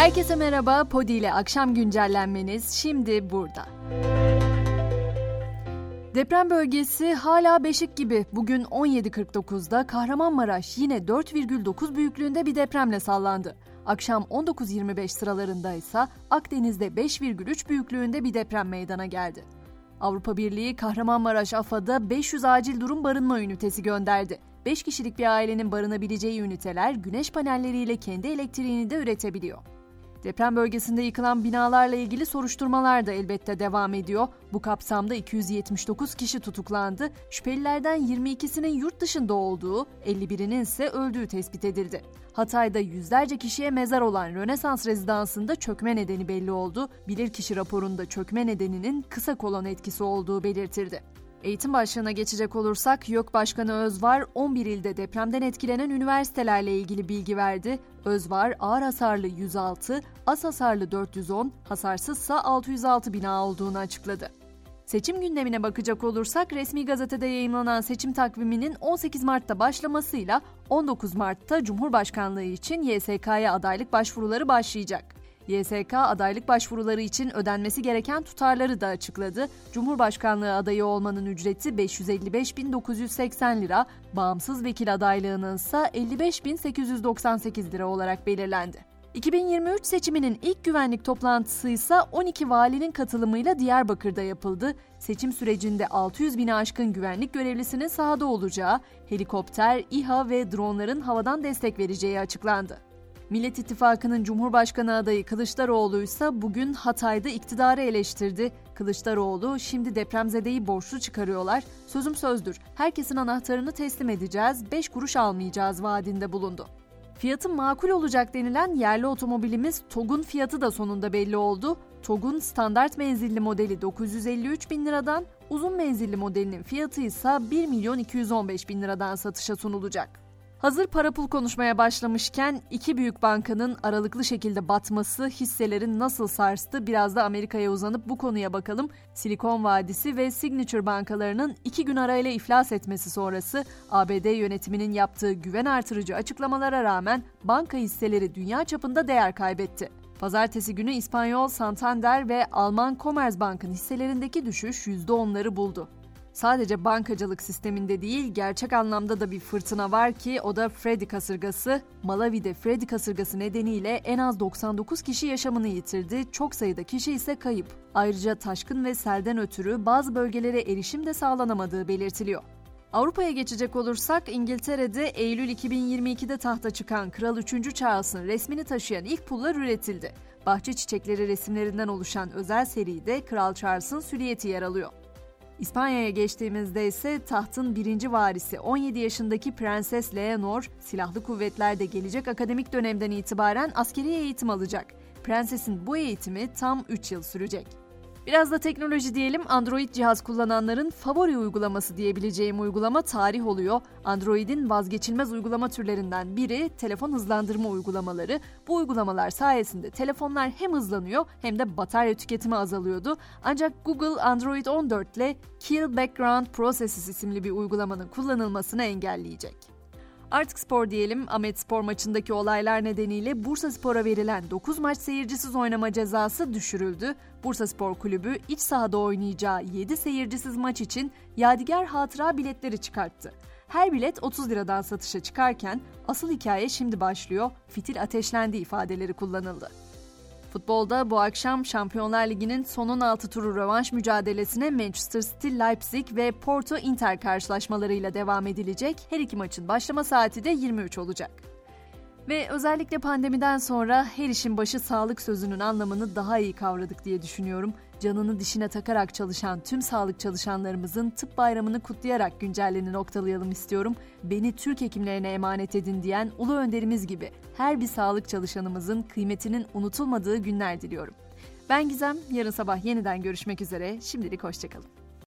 Herkese merhaba, Podi ile akşam güncellenmeniz şimdi burada. Deprem bölgesi hala beşik gibi. Bugün 17.49'da Kahramanmaraş yine 4,9 büyüklüğünde bir depremle sallandı. Akşam 19.25 sıralarında ise Akdeniz'de 5,3 büyüklüğünde bir deprem meydana geldi. Avrupa Birliği Kahramanmaraş AFAD'a 500 acil durum barınma ünitesi gönderdi. 5 kişilik bir ailenin barınabileceği üniteler güneş panelleriyle kendi elektriğini de üretebiliyor. Deprem bölgesinde yıkılan binalarla ilgili soruşturmalar da elbette devam ediyor. Bu kapsamda 279 kişi tutuklandı. Şüphelilerden 22'sinin yurt dışında olduğu, 51'inin ise öldüğü tespit edildi. Hatay'da yüzlerce kişiye mezar olan Rönesans rezidansında çökme nedeni belli oldu. Bilirkişi raporunda çökme nedeninin kısa kolon etkisi olduğu belirtildi. Eğitim başlığına geçecek olursak YÖK Başkanı Özvar 11 ilde depremden etkilenen üniversitelerle ilgili bilgi verdi. Özvar ağır hasarlı 106, az hasarlı 410, hasarsızsa 606 bina olduğunu açıkladı. Seçim gündemine bakacak olursak resmi gazetede yayınlanan seçim takviminin 18 Mart'ta başlamasıyla 19 Mart'ta Cumhurbaşkanlığı için YSK'ya adaylık başvuruları başlayacak. YSK adaylık başvuruları için ödenmesi gereken tutarları da açıkladı. Cumhurbaşkanlığı adayı olmanın ücreti 555.980 lira, bağımsız vekil adaylığının ise 55.898 lira olarak belirlendi. 2023 seçiminin ilk güvenlik toplantısı ise 12 valinin katılımıyla Diyarbakır'da yapıldı. Seçim sürecinde 600 bini aşkın güvenlik görevlisinin sahada olacağı, helikopter, İHA ve dronların havadan destek vereceği açıklandı. Millet İttifakı'nın Cumhurbaşkanı adayı Kılıçdaroğlu ise bugün Hatay'da iktidarı eleştirdi. Kılıçdaroğlu şimdi depremzedeyi borçlu çıkarıyorlar. Sözüm sözdür. Herkesin anahtarını teslim edeceğiz. 5 kuruş almayacağız vaadinde bulundu. Fiyatı makul olacak denilen yerli otomobilimiz TOG'un fiyatı da sonunda belli oldu. TOG'un standart menzilli modeli 953 bin liradan, uzun menzilli modelinin fiyatı ise 1 milyon 215 bin liradan satışa sunulacak. Hazır para pul konuşmaya başlamışken iki büyük bankanın aralıklı şekilde batması hisselerin nasıl sarstı biraz da Amerika'ya uzanıp bu konuya bakalım. Silikon Vadisi ve Signature bankalarının iki gün arayla iflas etmesi sonrası ABD yönetiminin yaptığı güven artırıcı açıklamalara rağmen banka hisseleri dünya çapında değer kaybetti. Pazartesi günü İspanyol Santander ve Alman Commerzbank'ın hisselerindeki düşüş %10'ları buldu. Sadece bankacılık sisteminde değil, gerçek anlamda da bir fırtına var ki o da Freddy kasırgası. Malawi'de Freddy kasırgası nedeniyle en az 99 kişi yaşamını yitirdi, çok sayıda kişi ise kayıp. Ayrıca taşkın ve selden ötürü bazı bölgelere erişim de sağlanamadığı belirtiliyor. Avrupa'ya geçecek olursak İngiltere'de Eylül 2022'de tahta çıkan Kral 3. Charles'ın resmini taşıyan ilk pullar üretildi. Bahçe çiçekleri resimlerinden oluşan özel seride Kral Charles'ın süliyeti yer alıyor. İspanya'ya geçtiğimizde ise tahtın birinci varisi 17 yaşındaki Prenses Leonor, silahlı kuvvetlerde gelecek akademik dönemden itibaren askeri eğitim alacak. Prensesin bu eğitimi tam 3 yıl sürecek. Biraz da teknoloji diyelim. Android cihaz kullananların favori uygulaması diyebileceğim uygulama tarih oluyor. Android'in vazgeçilmez uygulama türlerinden biri telefon hızlandırma uygulamaları. Bu uygulamalar sayesinde telefonlar hem hızlanıyor hem de batarya tüketimi azalıyordu. Ancak Google Android 14 ile Kill Background Processes isimli bir uygulamanın kullanılmasını engelleyecek. Artık spor diyelim. Ahmet Spor maçındaki olaylar nedeniyle Bursa Spor'a verilen 9 maç seyircisiz oynama cezası düşürüldü. Bursa Spor Kulübü iç sahada oynayacağı 7 seyircisiz maç için yadigar hatıra biletleri çıkarttı. Her bilet 30 liradan satışa çıkarken asıl hikaye şimdi başlıyor. Fitil ateşlendi ifadeleri kullanıldı. Futbolda bu akşam Şampiyonlar Ligi'nin son 16 turu rövanş mücadelesine Manchester City, Leipzig ve Porto Inter karşılaşmalarıyla devam edilecek. Her iki maçın başlama saati de 23 olacak. Ve özellikle pandemiden sonra her işin başı sağlık sözünün anlamını daha iyi kavradık diye düşünüyorum canını dişine takarak çalışan tüm sağlık çalışanlarımızın tıp bayramını kutlayarak güncelleni noktalayalım istiyorum. Beni Türk hekimlerine emanet edin diyen ulu önderimiz gibi her bir sağlık çalışanımızın kıymetinin unutulmadığı günler diliyorum. Ben Gizem, yarın sabah yeniden görüşmek üzere. Şimdilik hoşçakalın.